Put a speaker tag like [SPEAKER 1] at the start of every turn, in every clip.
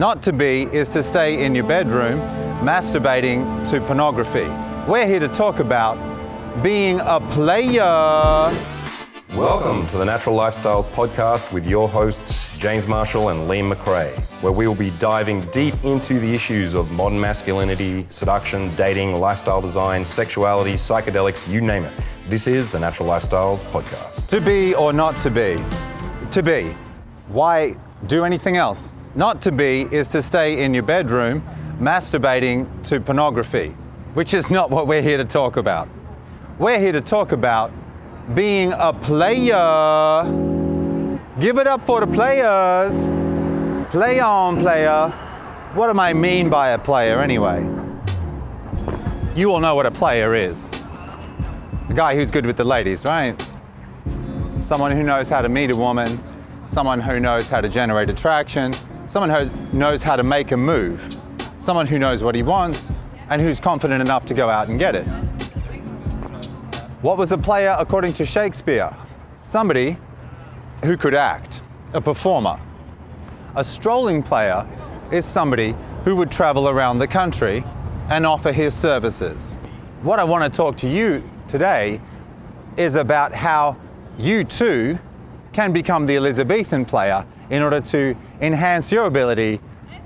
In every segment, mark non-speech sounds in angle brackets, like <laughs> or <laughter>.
[SPEAKER 1] Not to be is to stay in your bedroom masturbating to pornography. We're here to talk about being a player.
[SPEAKER 2] Welcome to the Natural Lifestyles Podcast with your hosts, James Marshall and Liam McRae, where we will be diving deep into the issues of modern masculinity, seduction, dating, lifestyle design, sexuality, psychedelics, you name it. This is the Natural Lifestyles Podcast.
[SPEAKER 1] To be or not to be? To be. Why do anything else? Not to be is to stay in your bedroom masturbating to pornography, which is not what we're here to talk about. We're here to talk about being a player. Give it up for the players. Play on, player. What do I mean by a player anyway? You all know what a player is. A guy who's good with the ladies, right? Someone who knows how to meet a woman, someone who knows how to generate attraction, someone who knows how to make a move, someone who knows what he wants, and who's confident enough to go out and get it. What was a player according to Shakespeare? Somebody who could act, a performer. A strolling player is somebody who would travel around the country and offer his services. What I want to talk to you today is about how you too can become the Elizabethan player in order to enhance your ability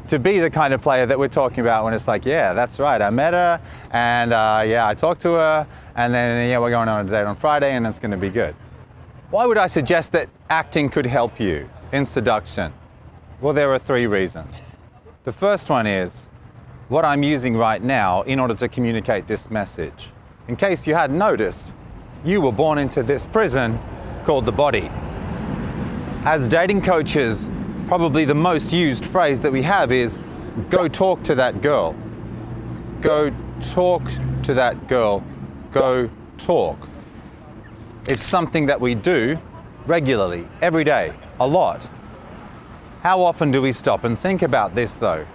[SPEAKER 1] to be the kind of player that we're talking about when it's like, yeah, that's right, I met her, and uh, yeah, I talked to her, and then yeah, we're going on a date on Friday, and it's going to be good. Why would I suggest that acting could help you in seduction? Well, there are three reasons. The first one is what I'm using right now in order to communicate this message. In case you hadn't noticed, you were born into this prison called the body. As dating coaches, probably the most used phrase that we have is go talk to that girl. Go talk to that girl. Go talk. It's something that we do regularly, every day, a lot. How often do we stop and think about this though?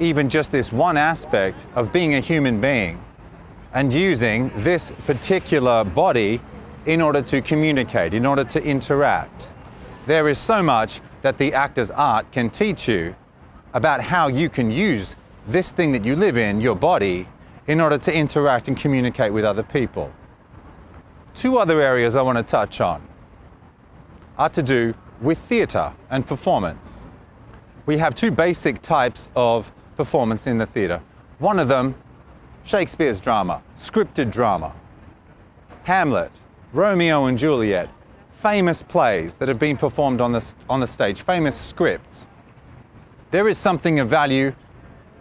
[SPEAKER 1] Even just this one aspect of being a human being and using this particular body in order to communicate, in order to interact. There is so much that the actor's art can teach you about how you can use this thing that you live in, your body, in order to interact and communicate with other people. Two other areas I want to touch on are to do with theatre and performance. We have two basic types of performance in the theatre. One of them, Shakespeare's drama, scripted drama. Hamlet, Romeo and Juliet, famous plays that have been performed on the, on the stage, famous scripts. There is something of value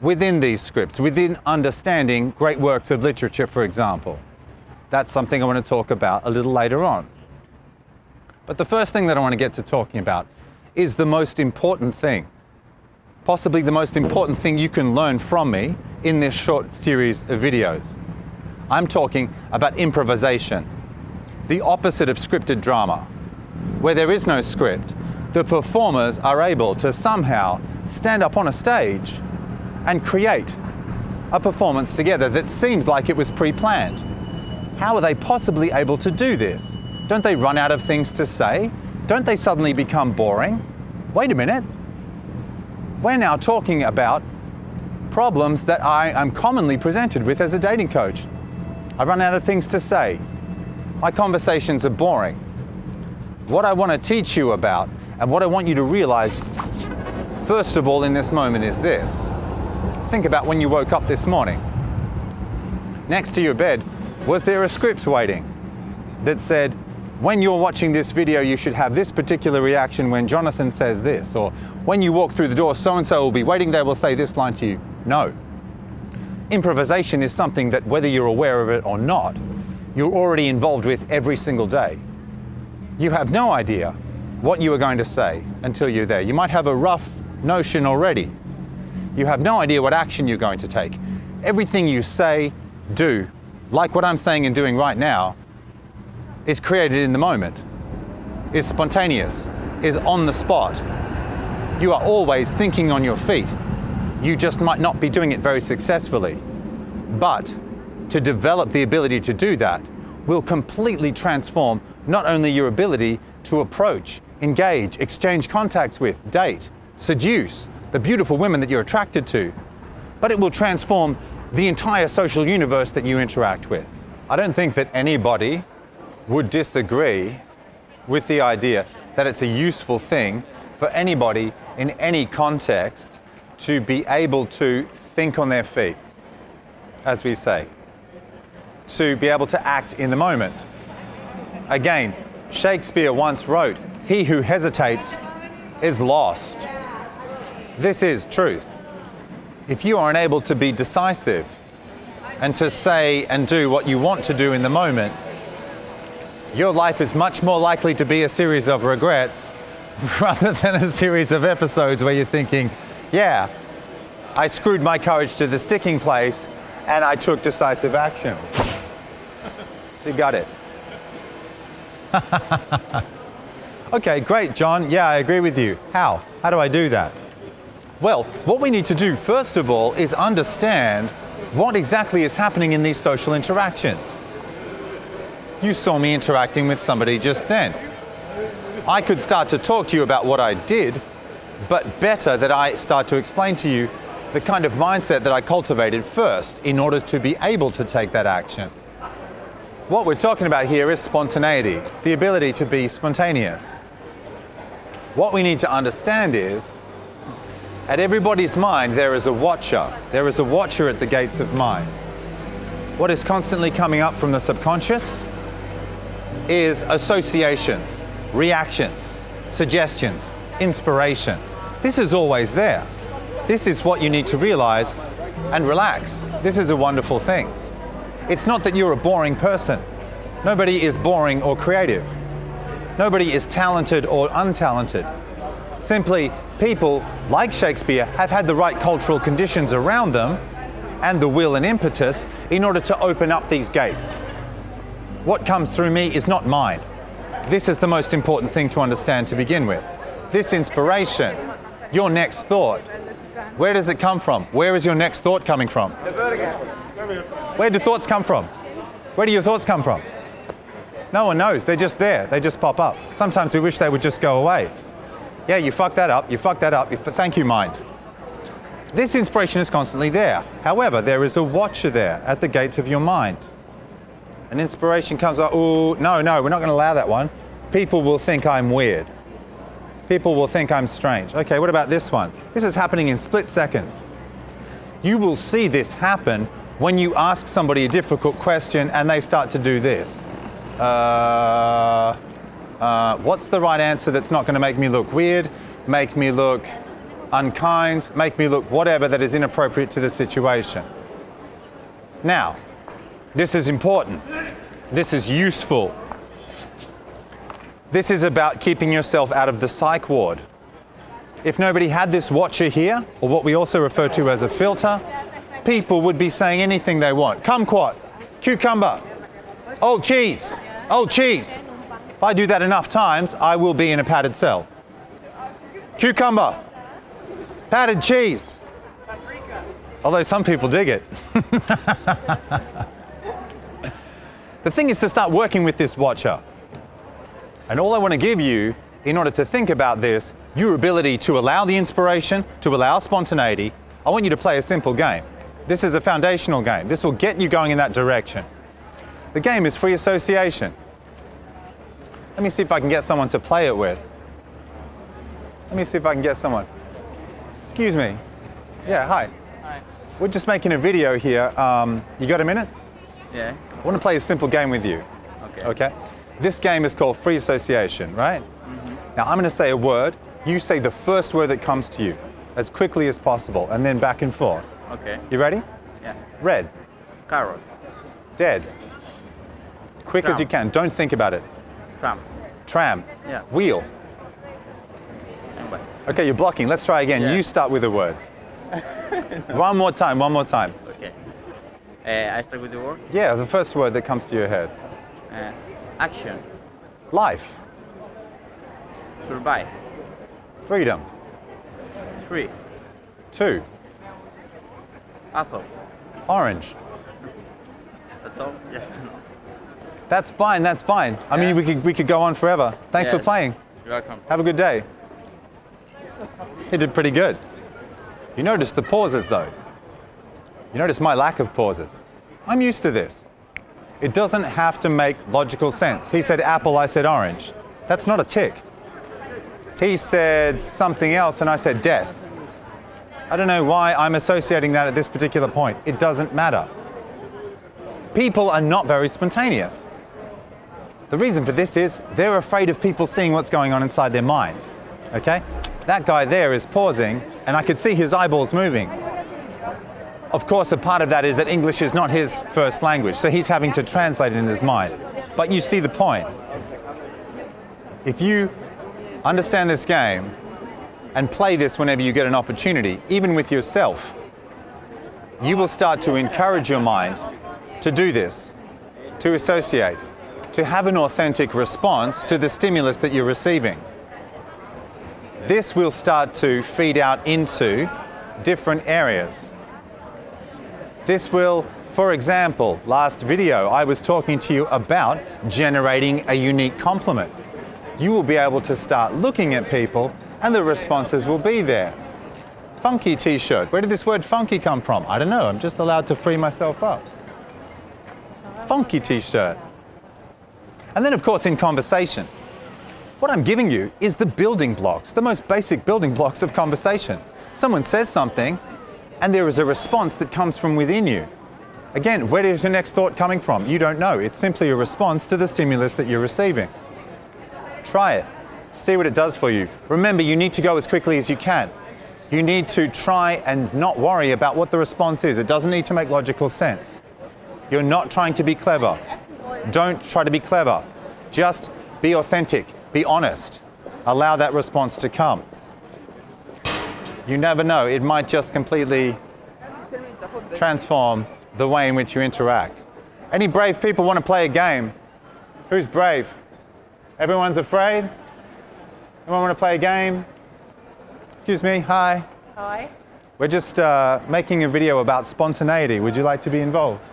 [SPEAKER 1] within these scripts, within understanding great works of literature, for example. That's something I want to talk about a little later on. But the first thing that I want to get to talking about is the most important thing, possibly the most important thing you can learn from me in this short series of videos. I'm talking about improvisation the opposite of scripted drama. Where there is no script, the performers are able to somehow stand up on a stage and create a performance together that seems like it was pre planned. How are they possibly able to do this? Don't they run out of things to say? Don't they suddenly become boring? Wait a minute. We're now talking about problems that I am commonly presented with as a dating coach. I run out of things to say my conversations are boring. What I want to teach you about and what I want you to realize, first of all, in this moment is this. Think about when you woke up this morning. Next to your bed, was there a script waiting that said, when you're watching this video, you should have this particular reaction when Jonathan says this, or when you walk through the door, so and so will be waiting there, will say this line to you. No. Improvisation is something that, whether you're aware of it or not, you're already involved with every single day. You have no idea what you are going to say until you're there. You might have a rough notion already. You have no idea what action you're going to take. Everything you say, do, like what I'm saying and doing right now, is created in the moment, is spontaneous, is on the spot. You are always thinking on your feet. You just might not be doing it very successfully. But to develop the ability to do that will completely transform not only your ability to approach, engage, exchange contacts with, date, seduce, the beautiful women that you're attracted to, but it will transform the entire social universe that you interact with. I don't think that anybody would disagree with the idea that it's a useful thing for anybody in any context to be able to think on their feet, as we say, to be able to act in the moment. Again, Shakespeare once wrote, He who hesitates is lost. This is truth. If you are unable to be decisive and to say and do what you want to do in the moment, your life is much more likely to be a series of regrets <laughs> rather than a series of episodes where you're thinking, yeah, I screwed my courage to the sticking place and I took decisive action. You got it. <laughs> okay, great, Jon. Yeah, I agree with you. How? How do I do that? Well, what we need to do, first of all, is understand what exactly is happening in these social interactions. You saw me interacting with somebody just then. I could start to talk to you about what I did, but better that I start to explain to you the kind of mindset that I cultivated first in order to be able to take that action. What we're talking about here is spontaneity, the ability to be spontaneous. What we need to understand is at everybody's mind, there is a watcher. There is a watcher at the gates of mind. What is constantly coming up from the subconscious is associations, reactions, suggestions, inspiration. This is always there. This is what you need to realize and relax. This is a wonderful thing. It's not that you're a boring person. Nobody is boring or creative. Nobody is talented or untalented. Simply, people like Shakespeare have had the right cultural conditions around them and the will and impetus in order to open up these gates. What comes through me is not mine. This is the most important thing to understand to begin with. This inspiration, your next thought, where does it come from? Where is your next thought coming from? Where do thoughts come from? Where do your thoughts come from? No one knows. They're just there. They just pop up. Sometimes we wish they would just go away. Yeah, you fucked that up, you fucked that up, thank you, mind. This inspiration is constantly there. However, there is a watcher there at the gates of your mind. An inspiration comes up, oh, no, no, we're not going to allow that one. People will think I'm weird. People will think I'm strange. Okay, what about this one? This is happening in split seconds. You will see this happen when you ask somebody a difficult question and they start to do this. Uh, uh, what's the right answer that's not going to make me look weird, make me look unkind, make me look whatever that is inappropriate to the situation? Now, this is important. This is useful. This is about keeping yourself out of the psych ward. If nobody had this watcher here, or what we also refer to as a filter, people would be saying anything they want. Kumquat, cucumber, old cheese, old cheese. If I do that enough times, I will be in a padded cell. Cucumber, padded cheese. Although some people dig it. <laughs> the thing is to start working with this watcher. And all I want to give you, in order to think about this, your ability to allow the inspiration, to allow spontaneity, I want you to play a simple game. This is a foundational game. This will get you going in that direction. The game is free association. Let me see if I can get someone to play it with. Let me see if I can get someone. Excuse me. Yeah, hi.
[SPEAKER 3] Hi.
[SPEAKER 1] We're just making a video here. Um, you got a minute?
[SPEAKER 3] Yeah.
[SPEAKER 1] I want to play a simple game with you.
[SPEAKER 3] Okay.
[SPEAKER 1] Okay? This game is called free association, right? Mm -hmm. Now I'm going to say a word. You say the first word that comes to you as quickly as possible and then back and forth.
[SPEAKER 3] Okay.
[SPEAKER 1] You ready?
[SPEAKER 3] Yeah.
[SPEAKER 1] Red,
[SPEAKER 3] Carrot.
[SPEAKER 1] dead. Quick as you can. Don't think about it.
[SPEAKER 3] Tram.
[SPEAKER 1] Tram,
[SPEAKER 3] Yeah.
[SPEAKER 1] wheel. Okay, you're blocking. Let's try again.
[SPEAKER 3] Yeah.
[SPEAKER 1] You start with a word. <laughs> one more time, one more time.
[SPEAKER 3] Okay. Uh, I start with the word.
[SPEAKER 1] Yeah, the first word that comes to your head.
[SPEAKER 3] Uh, action.
[SPEAKER 1] Life,
[SPEAKER 3] Survive.
[SPEAKER 1] freedom,
[SPEAKER 3] Three.
[SPEAKER 1] two,
[SPEAKER 3] Apple.
[SPEAKER 1] orange.
[SPEAKER 3] That's all. Yes.
[SPEAKER 1] That's fine, that's fine. I mean, we could, we could go on forever. Thanks for playing.
[SPEAKER 3] You're welcome.
[SPEAKER 1] Have a good day. He did pretty good. You notice the pauses though. You notice my lack of pauses. I'm used to this. It doesn't have to make logical sense. He said apple, I said orange. That's not a tick. He said something else, and I said death. I don't know why I'm associating that at this particular point. It doesn't matter. People are not very spontaneous. The reason for this is they're afraid of people seeing what's going on inside their minds. Okay? That guy there is pausing, and I could see his eyeballs moving. Of course, a part of that is that English is not his first language, so he's having to translate it in his mind. But you see the point. If you understand this game and play this whenever you get an opportunity, even with yourself, you will start to encourage your mind to do this, to associate, to have an authentic response to the stimulus that you're receiving. This will start to feed out into different areas. This will, for example, last video I was talking to you about generating a unique compliment. You will be able to start looking at people and the responses will be there. Funky t-shirt. Where did this word funky come from? I don't know. I'm just allowed to free myself up. Funky t-shirt. And then of course in conversation. What I'm giving you is the building blocks, the most basic building blocks of conversation. Someone says something and there is a response that comes from within you. Again, where is your next thought coming from? You don't know. It's simply a response to the stimulus that you're receiving. Try it. See what it does for you. Remember, you need to go as quickly as you can. You need to try and not worry about what the response is. It doesn't need to make logical sense. You're not trying to be clever. Don't try to be clever. Just be authentic, be honest. Allow that response to come. You never know, it might just completely transform the way in which you interact. Any brave people want to play a game? Who's brave? Everyone's afraid? Anyone want to play a game? Excuse me, hi.
[SPEAKER 4] Hi.
[SPEAKER 1] We're just uh, making a video about spontaneity. Would you like to be involved?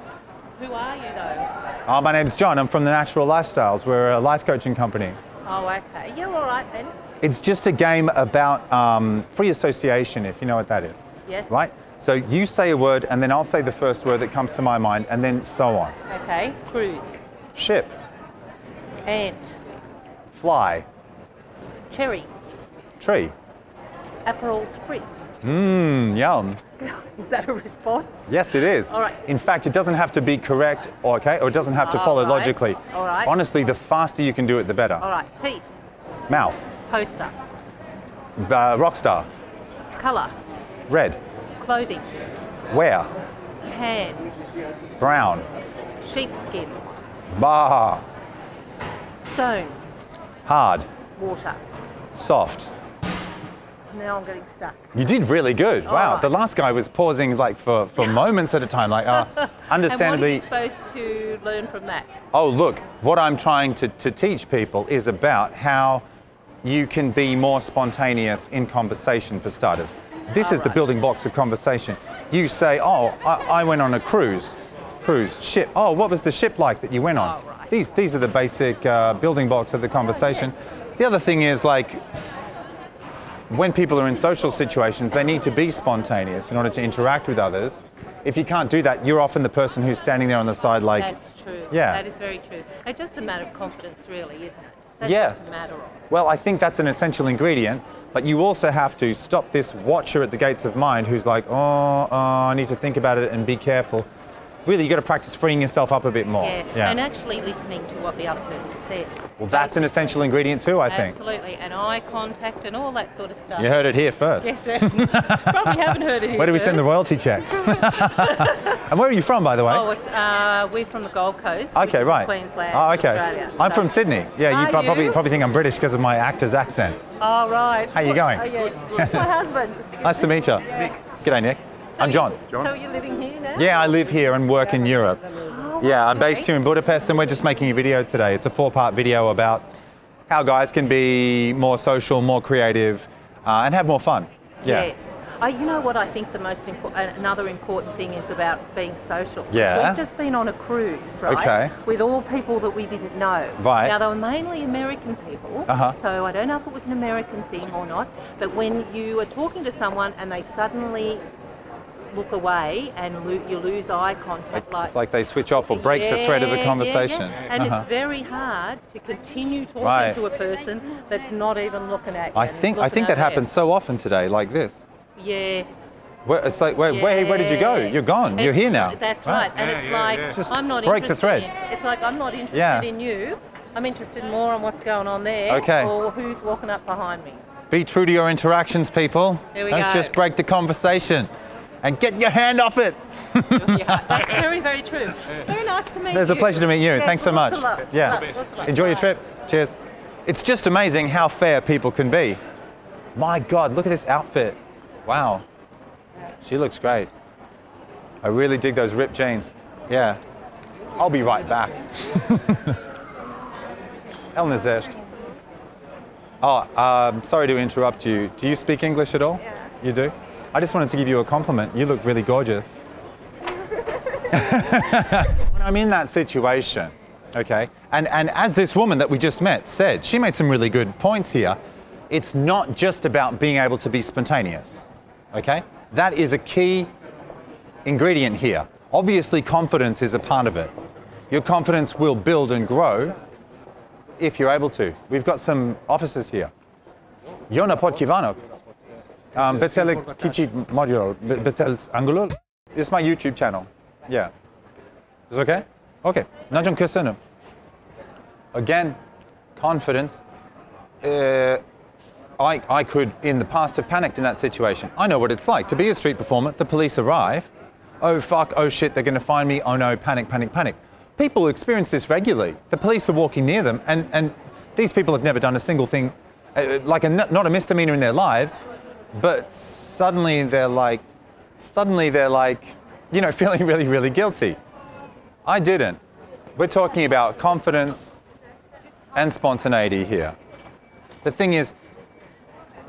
[SPEAKER 4] Who are you though?
[SPEAKER 1] Uh, my name's Jon. I'm from the Natural Lifestyles. We're a life coaching company.
[SPEAKER 4] Oh, okay. You're all right then.
[SPEAKER 1] It's just a game about um, free association, if you know what that is.
[SPEAKER 4] Yes.
[SPEAKER 1] Right? So you say a word, and then I'll say the first word that comes to my mind, and then so on.
[SPEAKER 4] Okay. Cruise.
[SPEAKER 1] Ship,
[SPEAKER 4] Ant.
[SPEAKER 1] fly,
[SPEAKER 4] Cherry.
[SPEAKER 1] tree.
[SPEAKER 4] Aperol spritz.
[SPEAKER 1] Mmm, yum. <laughs>
[SPEAKER 4] Is that a response?
[SPEAKER 1] Yes, it is.
[SPEAKER 4] All right.
[SPEAKER 1] In fact, it doesn't have to be correct, or, okay, or it doesn't have to
[SPEAKER 4] All
[SPEAKER 1] follow
[SPEAKER 4] right.
[SPEAKER 1] logically.
[SPEAKER 4] All right.
[SPEAKER 1] Honestly, the faster you can do it, the better.
[SPEAKER 4] All right. Teeth.
[SPEAKER 1] Mouth,
[SPEAKER 4] Poster.
[SPEAKER 1] uh, rock star,
[SPEAKER 4] Colour.
[SPEAKER 1] red,
[SPEAKER 4] Clothing.
[SPEAKER 1] where,
[SPEAKER 4] Tan.
[SPEAKER 1] brown,
[SPEAKER 4] Sheepskin.
[SPEAKER 1] bah,
[SPEAKER 4] Stone.
[SPEAKER 1] hard,
[SPEAKER 4] Water.
[SPEAKER 1] Soft.
[SPEAKER 4] Now I'm getting stuck.
[SPEAKER 1] You did really good. wow.
[SPEAKER 4] right.
[SPEAKER 1] The last guy was pausing like for, for <laughs> moments at a time. Like, uh,
[SPEAKER 4] And what are you supposed to learn from that?
[SPEAKER 1] Oh, look, what I'm trying to, to teach people is about how you can be more spontaneous in conversation, for starters. This is the building blocks of conversation. You say, Oh, I, I went on a cruise. Cruise, ship. Oh, what was the ship like that you went on?
[SPEAKER 4] Alright.
[SPEAKER 1] These, these are the basic uh, building blocks of the conversation. The other thing is, like, when people are in social situations, they need to be spontaneous in order to interact with others. If you can't do that, you're often the person who's standing there on the side, like,
[SPEAKER 4] That's true.
[SPEAKER 1] Yeah.
[SPEAKER 4] That is very true. It's just a matter of confidence, really, isn't it? That's
[SPEAKER 1] Yeah.
[SPEAKER 4] matter of.
[SPEAKER 1] Well, I think that's an essential ingredient, but you also have to stop this watcher at the gates of mind who's like, oh, oh I need to think about it and be careful. Really, you've got to practice freeing yourself up a bit more.
[SPEAKER 4] Yeah. And actually listening to what the other person says.
[SPEAKER 1] well, that's an essential ingredient too, I think.
[SPEAKER 4] Absolutely. And eye contact and all that sort of stuff.
[SPEAKER 1] You heard it here first.
[SPEAKER 4] Yes, sir. <laughs> Probably haven't heard it here.
[SPEAKER 1] Where do we send the royalty checks? <laughs> and where are you from, by the way?
[SPEAKER 4] Oh, uh, we're from the Gold Coast.
[SPEAKER 1] okay, right.
[SPEAKER 4] Queensland,
[SPEAKER 1] oh, okay.
[SPEAKER 4] Australia.
[SPEAKER 1] I'm
[SPEAKER 4] So-
[SPEAKER 1] from Sydney. Yeah, you probably probably think I'm British because of my actor's accent.
[SPEAKER 4] Oh, right.
[SPEAKER 1] How are you going?
[SPEAKER 4] Oh, yeah. That's my husband. <laughs>
[SPEAKER 1] Nice to meet you.
[SPEAKER 4] Nick.
[SPEAKER 1] G'day, Nick. I'm Jon.
[SPEAKER 4] So you're living here now?
[SPEAKER 1] Yeah, I live here and work in Europe. Yeah, I'm based here in Budapest and we're just making a video today. It's a four part video about how guys can be more social, more creative, uh, and have more fun. Yeah.
[SPEAKER 4] Yes. I, you know what I think the most important, another important thing is about being social.
[SPEAKER 1] Yeah.
[SPEAKER 4] We've just been on a cruise, right?
[SPEAKER 1] Okay.
[SPEAKER 4] With all people that we didn't know.
[SPEAKER 1] Right.
[SPEAKER 4] Now, they were mainly American people.
[SPEAKER 1] Uh-huh.
[SPEAKER 4] So I don't know if it was an American thing or not, but when you are talking to someone and they suddenly look away and lo- you lose eye contact, like.
[SPEAKER 1] It's like they switch off or break the thread of the
[SPEAKER 4] Yeah, yeah,
[SPEAKER 1] conversation.
[SPEAKER 4] yeah. And
[SPEAKER 1] Uh-huh.
[SPEAKER 4] it's very hard to continue talking
[SPEAKER 1] Right.
[SPEAKER 4] to a person that's not even looking at you.
[SPEAKER 1] I think I think that
[SPEAKER 4] there.
[SPEAKER 1] happens so often today, like this.
[SPEAKER 4] Yes.
[SPEAKER 1] Where, it's like, where, where, where did you go? You're gone. You're here now.
[SPEAKER 4] That's right. And it's like
[SPEAKER 1] Just
[SPEAKER 4] I'm not
[SPEAKER 1] break the
[SPEAKER 4] interested
[SPEAKER 1] thread.
[SPEAKER 4] In, it's like I'm not interested
[SPEAKER 1] Yeah.
[SPEAKER 4] in you. I'm interested more on what's going on there.
[SPEAKER 1] Okay.
[SPEAKER 4] Or who's walking up behind me.
[SPEAKER 1] Be true to your interactions, people.
[SPEAKER 4] There we
[SPEAKER 1] Don't
[SPEAKER 4] go.
[SPEAKER 1] just break the conversation. And get your hand off it.
[SPEAKER 4] Yeah, that's <laughs> very, very true. Very nice to meet
[SPEAKER 1] There's
[SPEAKER 4] you.
[SPEAKER 1] a pleasure to meet you.
[SPEAKER 4] Yeah,
[SPEAKER 1] Thanks so
[SPEAKER 4] lots
[SPEAKER 1] much.
[SPEAKER 4] of love.
[SPEAKER 1] Yeah.
[SPEAKER 4] Love, lots of love.
[SPEAKER 1] Enjoy your trip. Cheers. It's just amazing how fair people can be. My God, look at this outfit. Wow. She looks great. I really dig those ripped jeans. Yeah. I'll be right back. <laughs> Elnazesht. Oh, um, sorry to interrupt you. Do you speak English at all?
[SPEAKER 5] Yeah.
[SPEAKER 1] You do? I just wanted to give you a compliment. You look really gorgeous. <laughs> when I'm in that situation, okay, and, and as this woman that we just met said, she made some really good points here. It's not just about being able to be spontaneous, okay? That is a key ingredient here. Obviously, confidence is a part of it. Your confidence will build and grow if you're able to. We've got some officers here. Yona Podkivanok. Um, Betel Kichit Modular. Betel Angulul. It's my YouTube channel. Yeah. Is it okay? Okay. Najam Kusunum. Again, confidence. Uh, I, I could, in the past, have panicked in that situation. I know what it's like to be a street performer. The police arrive. Oh, fuck. Oh, shit. They're going to find me. Oh, no. Panic, panic, panic. People experience this regularly. The police are walking near them, and, and these people have never done a single thing, uh, like a, not a misdemeanor in their lives, but suddenly they're like, suddenly they're like, you know, <laughs> feeling really, really guilty. I didn't. We're talking about confidence and spontaneity here. The thing is,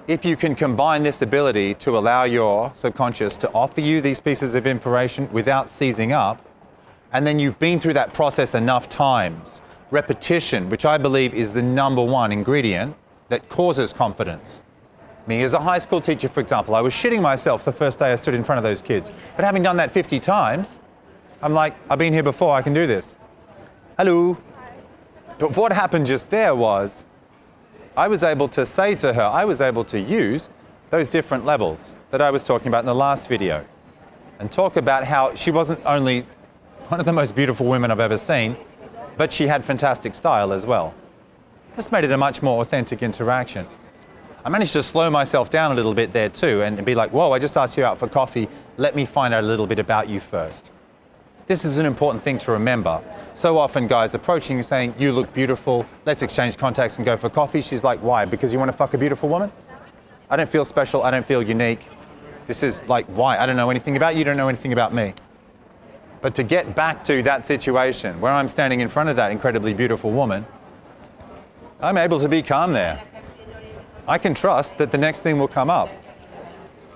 [SPEAKER 1] if you can combine this ability to allow your subconscious to offer you these pieces of information without seizing up, and then you've been through that process enough times, repetition, which I believe is the number one ingredient that causes confidence. Me as a high school teacher, for example, I was shitting myself the first day I stood in front of those kids. But having done that 50 times, I'm like, I've been here before, I can do this. Hello. But what happened just there was, I was able to say to her, I was able to use those different levels that I was talking about in the last video and talk about how she wasn't only one of the most beautiful women I've ever seen, but she had fantastic style as well. This made it a much more authentic interaction. I managed to slow myself down a little bit there too and be like, whoa, I just asked you out for coffee. Let me find out a little bit about you first. This is an important thing to remember. So often guys approaching you saying, you look beautiful, let's exchange contacts and go for coffee. She's like, why? Because you want to fuck a beautiful woman? I don't feel special, I don't feel unique. This is like, why? I don't know anything about you don't know anything about me. But to get back to that situation where I'm standing in front of that incredibly beautiful woman, I'm able to be calm there. I can trust that the next thing will come up.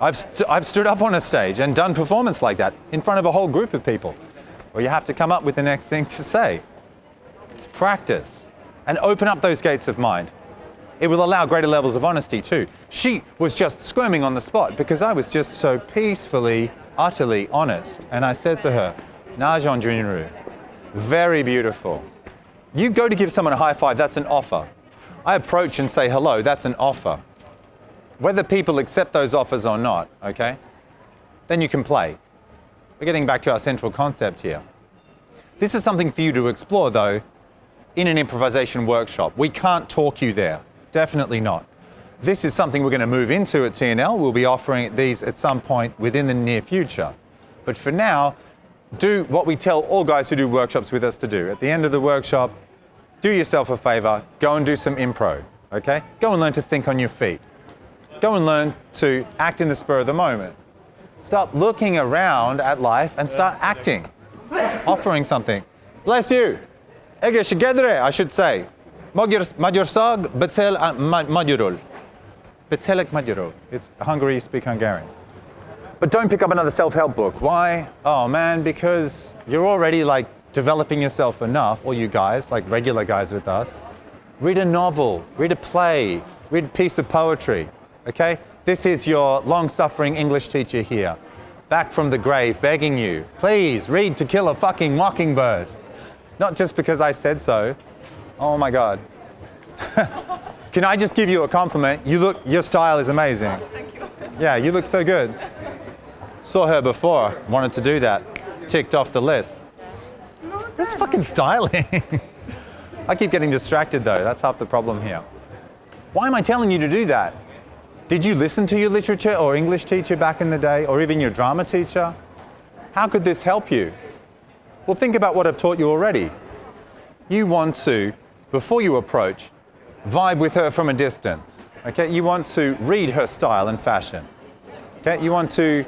[SPEAKER 1] I've, st- I've stood up on a stage and done performance like that in front of a whole group of people where you have to come up with the next thing to say. It's practice and open up those gates of mind. It will allow greater levels of honesty too. She was just squirming on the spot because I was just so peacefully, utterly honest. And I said to her, Najon Junru, very beautiful. You go to give someone a high five, that's an offer. I approach and say hello, that's an offer. Whether people accept those offers or not, okay, then you can play. We're getting back to our central concept here. This is something for you to explore though in an improvisation workshop. We can't talk you there, definitely not. This is something we're going to move into at TNL. We'll be offering these at some point within the near future. But for now, do what we tell all guys who do workshops with us to do. At the end of the workshop, do yourself a favor, go and do some improv, okay? Go and learn to think on your feet. Go and learn to act in the spur of the moment. Stop looking around at life and start acting, offering something. Bless you. I should say. Magyarság becel magyarul. Becelek magyarul. It's Hungary, speak Hungarian. But don't pick up another self-help book. Why? Oh man, because you're already like developing yourself enough, all you guys, like regular guys with us. Read a novel, read a play, read a piece of poetry. Okay? This is your long-suffering English teacher here, back from the grave, begging you, please read To Kill a Fucking Mockingbird. Not just because I said so. Oh my God. <laughs> Can I just give you a compliment? You look, your style is amazing. <laughs> Thank you. Yeah, you look so good. Saw her before, wanted to do that. Ticked off the list. That's fucking styling. <laughs> I keep getting distracted though, that's half the problem here. Why am I telling you to do that? Did you listen to your literature or English teacher back in the day, or even your drama teacher? How could this help you? Well, think about what I've taught you already. You want to, before you approach, vibe with her from a distance. Okay, you want to read her style and fashion. Okay, you want to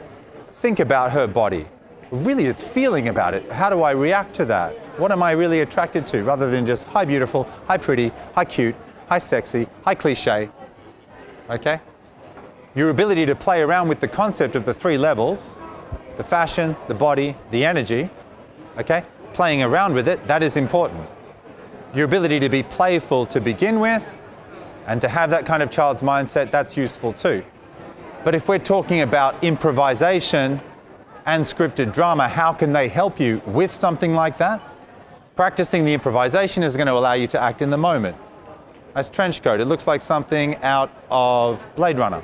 [SPEAKER 1] think about her body. Really, it's feeling about it. How do I react to that? What am I really attracted to rather than just hi beautiful, hi pretty, hi cute, hi sexy, hi cliche. Okay? Your ability to play around with the concept of the three levels the fashion, the body, the energy okay? Playing around with it, that is important. Your ability to be playful to begin with and to have that kind of child's mindset, that's useful too. But if we're talking about improvisation and scripted drama, how can they help you with something like that? Practicing the improvisation is going to allow you to act in the moment. As trench coat, it looks like something out of Blade Runner,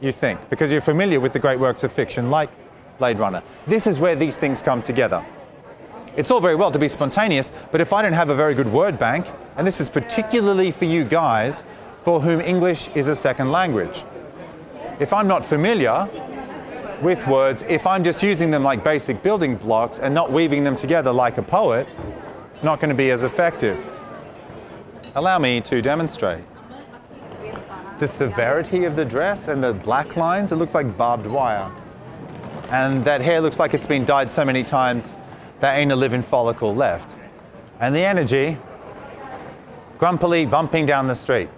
[SPEAKER 1] you think, because you're familiar with the great works of fiction like Blade Runner. This is where these things come together. It's all very well to be spontaneous, but if I don't have a very good word bank, and this is particularly for you guys for whom English is a second language, if I'm not familiar with words, if I'm just using them like basic building blocks and not weaving them together like a poet, it's not going to be as effective. Allow me to demonstrate. The severity of the dress and the black lines, it looks like barbed wire. And that hair looks like it's been dyed so many times there ain't a living follicle left. And the energy, grumpily bumping down the street.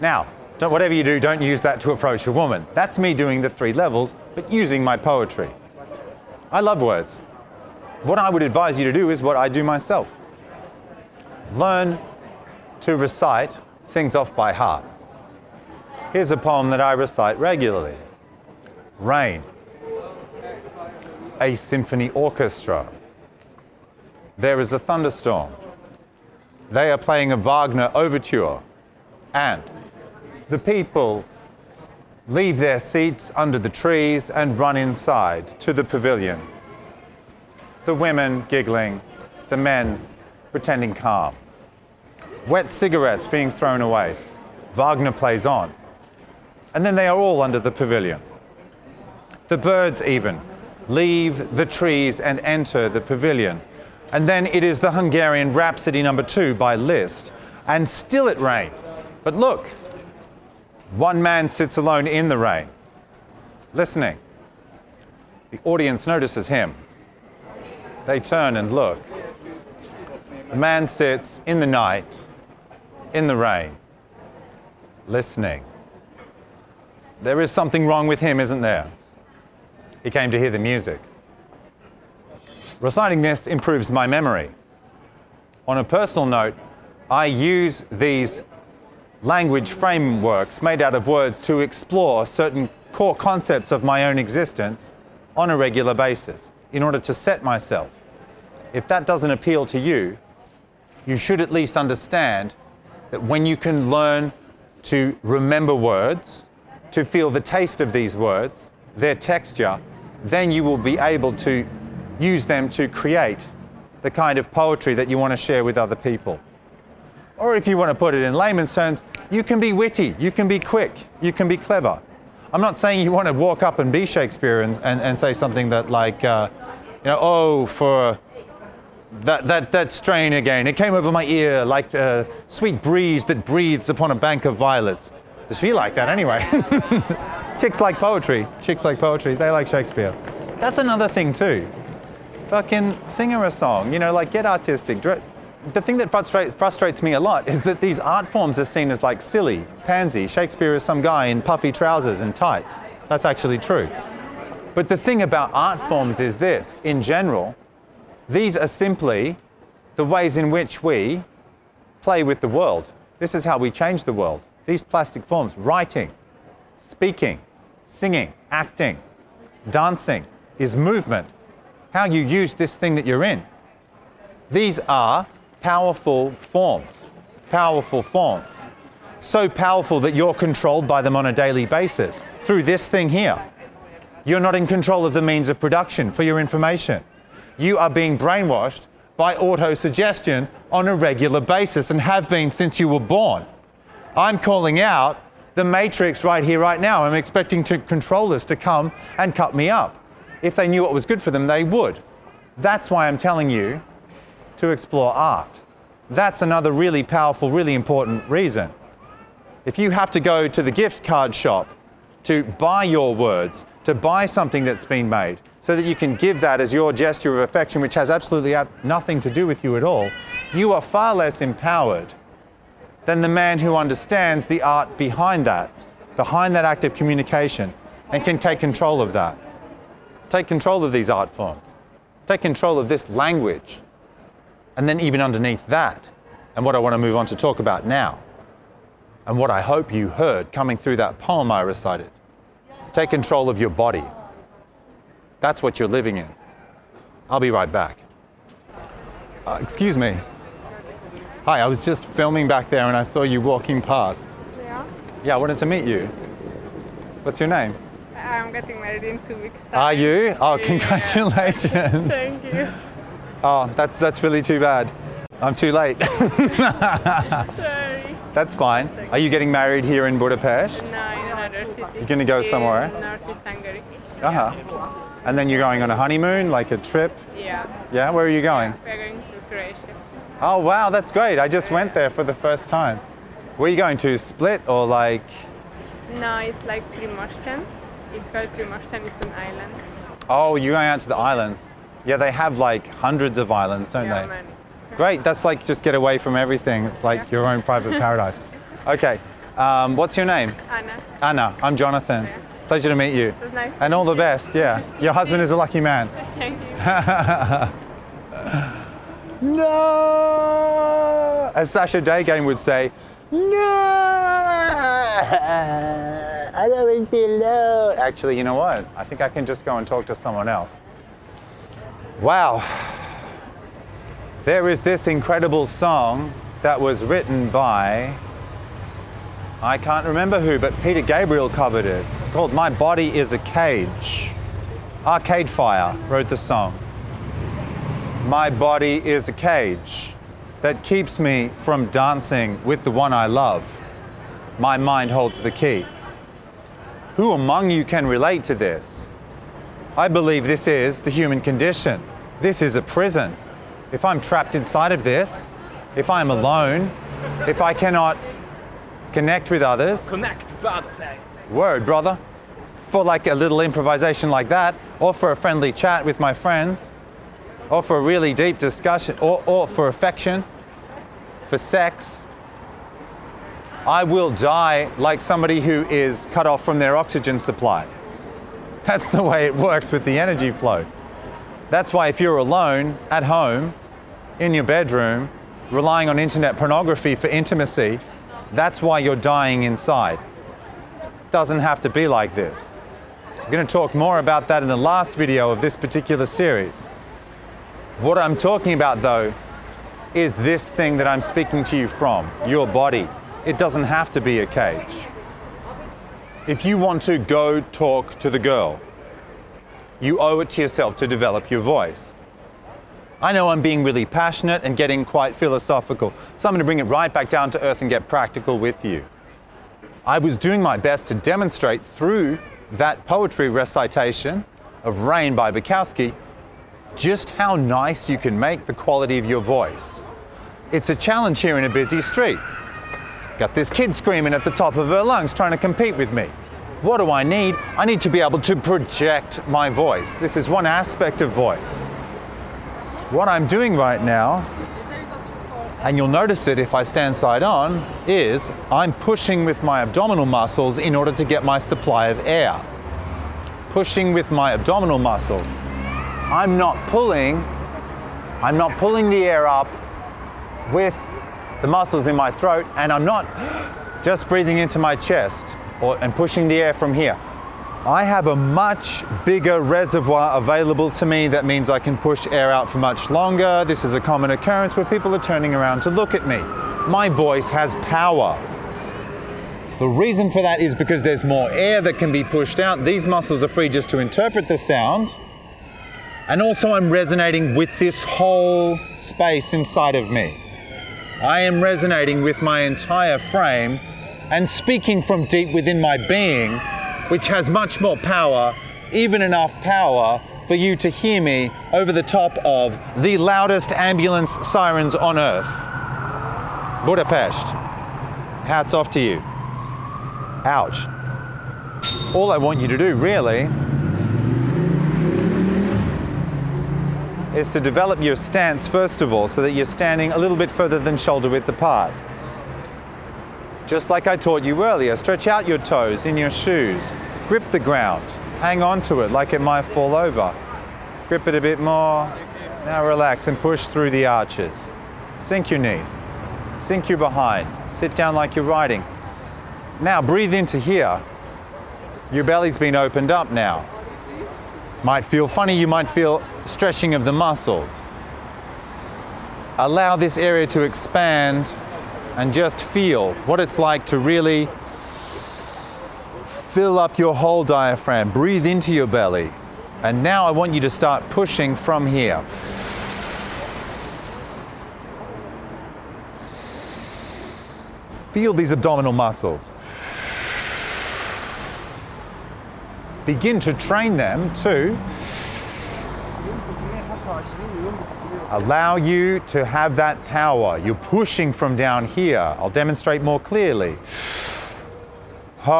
[SPEAKER 1] Now, whatever you do, don't use that to approach a woman. That's me doing the three levels, but using my poetry. I love words. What I would advise you to do is what I do myself. Learn to recite things off by heart. Here's a poem that I recite regularly. Rain. A symphony orchestra there is a thunderstorm. They are playing a Wagner overture, and the people leave their seats under the trees and run inside to the pavilion. The women giggling, the men pretending calm. Wet cigarettes being thrown away. Wagner plays on. And then they are all under the pavilion. The birds, even, leave the trees and enter the pavilion and then it is the Hungarian Rhapsody number two by Liszt. And still it rains. But look, one man sits alone in the rain, listening. The audience notices him. They turn and look. The man sits in the night, in the rain, listening. There is something wrong with him, isn't there? He came to hear the music. Reciting this improves my memory. On a personal note, I use these language frameworks made out of words to explore certain core concepts of my own existence on a regular basis in order to set myself. If that doesn't appeal to you, you should at least understand that when you can learn to remember words, to feel the taste of these words, their texture, then you will be able to use them to create the kind of poetry that you want to share with other people. Or if you want to put it in layman's terms, you can be witty, you can be quick, you can be clever. I'm not saying you want to walk up and be Shakespeare and, and, and say something that like, uh, you know, oh, for that, that, that strain again, it came over my ear like a sweet breeze that breathes upon a bank of violets. Does she like that anyway. <laughs> Chicks like poetry. Chicks like poetry. They like Shakespeare. That's another thing too fucking sing her a song, you know, like get artistic. The thing that frustrate, frustrates me a lot is that these art forms are seen as like silly, pansy. Shakespeare is some guy in puffy trousers and tights. That's actually true. But the thing about art forms is this in general, these are simply the ways in which we play with the world. This is how we change the world. These plastic forms, writing, speaking, singing, acting, dancing, is movement. How you use this thing that you're in. These are powerful forms, powerful forms. So powerful that you're controlled by them on a daily basis through this thing here. You're not in control of the means of production for your information. You are being brainwashed by auto suggestion on a regular basis and have been since you were born. I'm calling out the matrix right here, right now. I'm expecting to controllers to come and cut me up. If they knew what was good for them, they would. That's why I'm telling you to explore art. That's another really powerful, really important reason. If you have to go to the gift card shop to buy your words, to buy something that's been made, so that you can give that as your gesture of affection, which has absolutely nothing to do with you at all, you are far less empowered than the man who understands the art behind that, behind that act of communication, and can take control of that. Take control of these art forms. Take control of this language. And then, even underneath that, and what I want to move on to talk about now, and what I hope you heard coming through that poem I recited. Take control of your body. That's what you're living in. I'll be right back. Uh, excuse me. Hi, I was just filming back there and I saw you walking past.
[SPEAKER 5] Yeah,
[SPEAKER 1] Yeah, I wanted to meet you. What's your name?
[SPEAKER 5] I'm getting married in two weeks' time.
[SPEAKER 1] Are you? Oh,
[SPEAKER 5] Yeah.
[SPEAKER 1] congratulations. <laughs>
[SPEAKER 5] Thank you.
[SPEAKER 1] Oh, that's that's really too bad. I'm too late. <laughs>
[SPEAKER 5] Sorry.
[SPEAKER 1] that's fine. Are you getting married here in Budapest?
[SPEAKER 5] No, in another city.
[SPEAKER 1] You're gonna go
[SPEAKER 5] In
[SPEAKER 1] somewhere?
[SPEAKER 5] Northeast Hungary.
[SPEAKER 1] Uh huh. And then you're going on a honeymoon, like a trip.
[SPEAKER 5] Yeah,
[SPEAKER 1] Yeah, where are you going?
[SPEAKER 5] we're going to Croatia.
[SPEAKER 1] Oh wow, that's great. I just went there for the first time. Where are you going to? Split or like?
[SPEAKER 5] No, it's like Primošten. It's called Primošten. It's an island.
[SPEAKER 1] Oh, you're going out to the islands. Yeah, they have like hundreds of islands, don't
[SPEAKER 5] yeah,
[SPEAKER 1] they?
[SPEAKER 5] many.
[SPEAKER 1] Great. That's like just get away from everything. Like
[SPEAKER 5] Yeah.
[SPEAKER 1] your own private <laughs> paradise. Okay. Um, what's your name?
[SPEAKER 5] Anna,
[SPEAKER 1] Anna. I'm Jonathan. Pleasure to meet you.
[SPEAKER 5] it was nice.
[SPEAKER 1] And all the best. Yeah. <laughs> Your husband is a lucky man. <laughs>
[SPEAKER 5] Thank you.
[SPEAKER 1] No. As Sasha Daygame would say, no. I don't want to be alone. Actually, you know what? I think I can just go and talk to someone else. Wow. There is this incredible song that was written by, I can't remember who, but Peter Gabriel covered it. It's called My Body is a Cage. Arcade Fire wrote the song. My body is a cage that keeps me from dancing with the one I love. My mind holds the key. Who among you can relate to this? I believe this is the human condition. This is a prison. If I'm trapped inside of this, if I'm alone, if I cannot connect with others,
[SPEAKER 6] Connect with others, eh?
[SPEAKER 1] word, brother, for like a little improvisation like that, or for a friendly chat with my friends, or for a really deep discussion, or, or for affection, for sex, I will die like somebody who is cut off from their oxygen supply. That's the way it works with the energy flow. That's why if you're alone at home, in your bedroom, relying on internet pornography for intimacy, that's why you're dying inside It doesn't have to be like this. I'm going to talk more about that in the last video of this particular series. What I'm talking about though is this thing that I'm speaking to you from, your body. It doesn't have to be a cage. If you want to go talk to the girl, you owe it to yourself to develop your voice. I know I'm being really passionate and getting quite philosophical, so I'm going to bring it right back down to earth and get practical with you. I was doing my best to demonstrate through that poetry recitation of Rain by Bukowski just how nice you can make the quality of your voice. It's a challenge here in a busy street. Got this kid screaming at the top of her lungs trying to compete with me. What do I need? I need to be able to project my voice. This is one aspect of voice. What I'm doing right now and you'll notice it if I stand side on, is I'm pushing with my abdominal muscles in order to get my supply of air. pushing with my abdominal muscles. I'm not pulling, I'm not pulling the air up with the muscles in my throat, and I'm not just breathing into my chest or, and pushing the air from here. I have a much bigger reservoir available to me. That means I can push air out for much longer. This is a common occurrence where people are turning around to look at me. My voice has power. The reason for that is because there's more air that can be pushed out. These muscles are free just to interpret the sound. And also, I'm resonating with this whole space inside of me. I am resonating with my entire frame and speaking from deep within my being which has much more power, even enough power for you to hear me over the top of the loudest ambulance sirens on earth. Budapest. Hats off to you. Ouch. All I want you to do, really, is to develop your stance first of all so that you're standing a little bit further than shoulder width apart. Just like I taught you earlier, stretch out your toes in your shoes. Grip the ground. Hang on to it like it might fall over. Grip it a bit more. Now relax and push through the arches. Sink your knees. Sink your behind. Sit down like you're riding. Now breathe into here. Your belly's been opened up now. Might feel funny, you might feel stretching of the muscles. Allow this area to expand and just feel what it's like to really fill up your whole diaphragm. Breathe into your belly. And now I want you to start pushing from here. Feel these abdominal muscles. Begin to train them to allow you to have that power. You're pushing from down here. I'll demonstrate more clearly. Ha.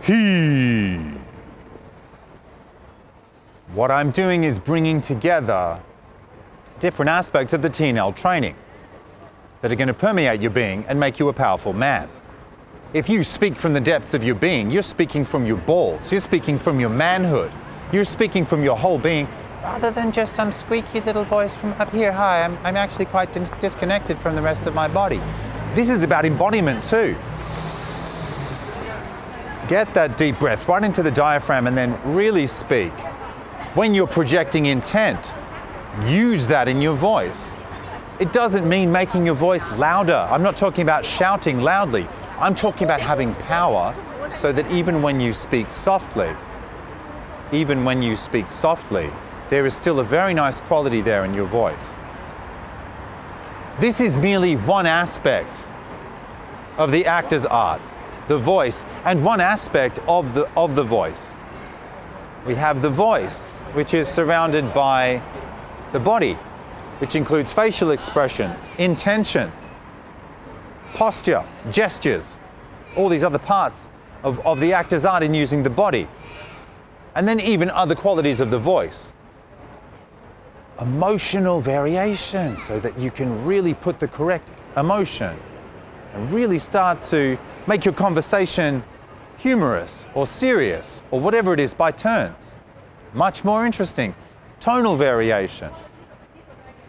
[SPEAKER 1] He. What I'm doing is bringing together different aspects of the TNL training that are going to permeate your being and make you a powerful man. If you speak from the depths of your being, you're speaking from your balls, you're speaking from your manhood, you're speaking from your whole being, rather than just some squeaky little voice from up here. Hi, I'm, I'm actually quite dis- disconnected from the rest of my body. This is about embodiment too. Get that deep breath right into the diaphragm and then really speak. When you're projecting intent, use that in your voice. It doesn't mean making your voice louder. I'm not talking about shouting loudly. I'm talking about having power so that even when you speak softly, even when you speak softly, there is still a very nice quality there in your voice. This is merely one aspect of the actor's art, the voice, and one aspect of the, of the voice. We have the voice, which is surrounded by the body, which includes facial expressions, intention, posture, gestures, all these other parts of, of the actor's art in using the body. And then even other qualities of the voice emotional variation so that you can really put the correct emotion and really start to make your conversation humorous or serious or whatever it is by turns. Much more interesting. Tonal variation,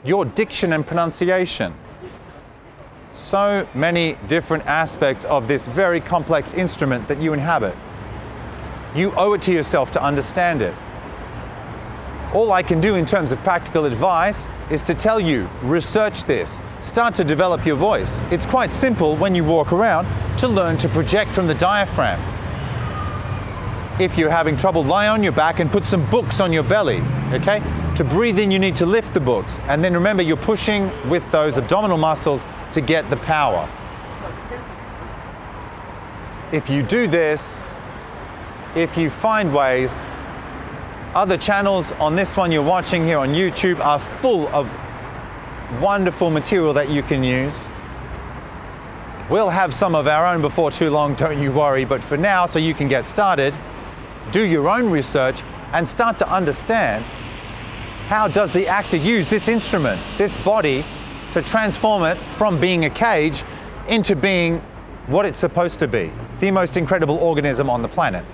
[SPEAKER 1] your diction and pronunciation. So many different aspects of this very complex instrument that you inhabit. You owe it to yourself to understand it. All I can do in terms of practical advice is to tell you research this, start to develop your voice. It's quite simple when you walk around to learn to project from the diaphragm. If you're having trouble, lie on your back and put some books on your belly, okay? To breathe in, you need to lift the books. And then remember, you're pushing with those abdominal muscles to get the power. If you do this, if you find ways other channels on this one you're watching here on YouTube are full of wonderful material that you can use. We'll have some of our own before too long, don't you worry, but for now, so you can get started, do your own research and start to understand how does the actor use this instrument, this body, to transform it from being a cage into being what it's supposed to be. the most incredible organism on the planet.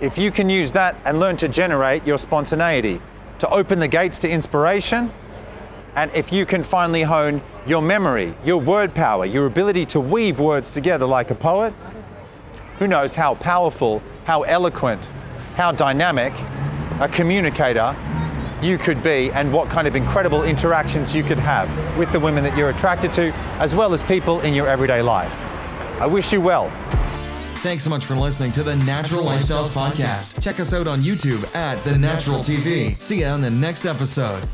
[SPEAKER 1] If you can use that and learn to generate your spontaneity, to open the gates to inspiration, and if you can finally hone your memory, your word power, your ability to weave words together like a poet, who knows how powerful, how eloquent, how dynamic a communicator you could be and what kind of incredible interactions you could have with the women that you're attracted to, as well as people in your everyday life. I wish you well.
[SPEAKER 6] Thanks so much for listening to the Natural Lifestyles Podcast. Check us out on YouTube at The Natural TV. See you on the next episode.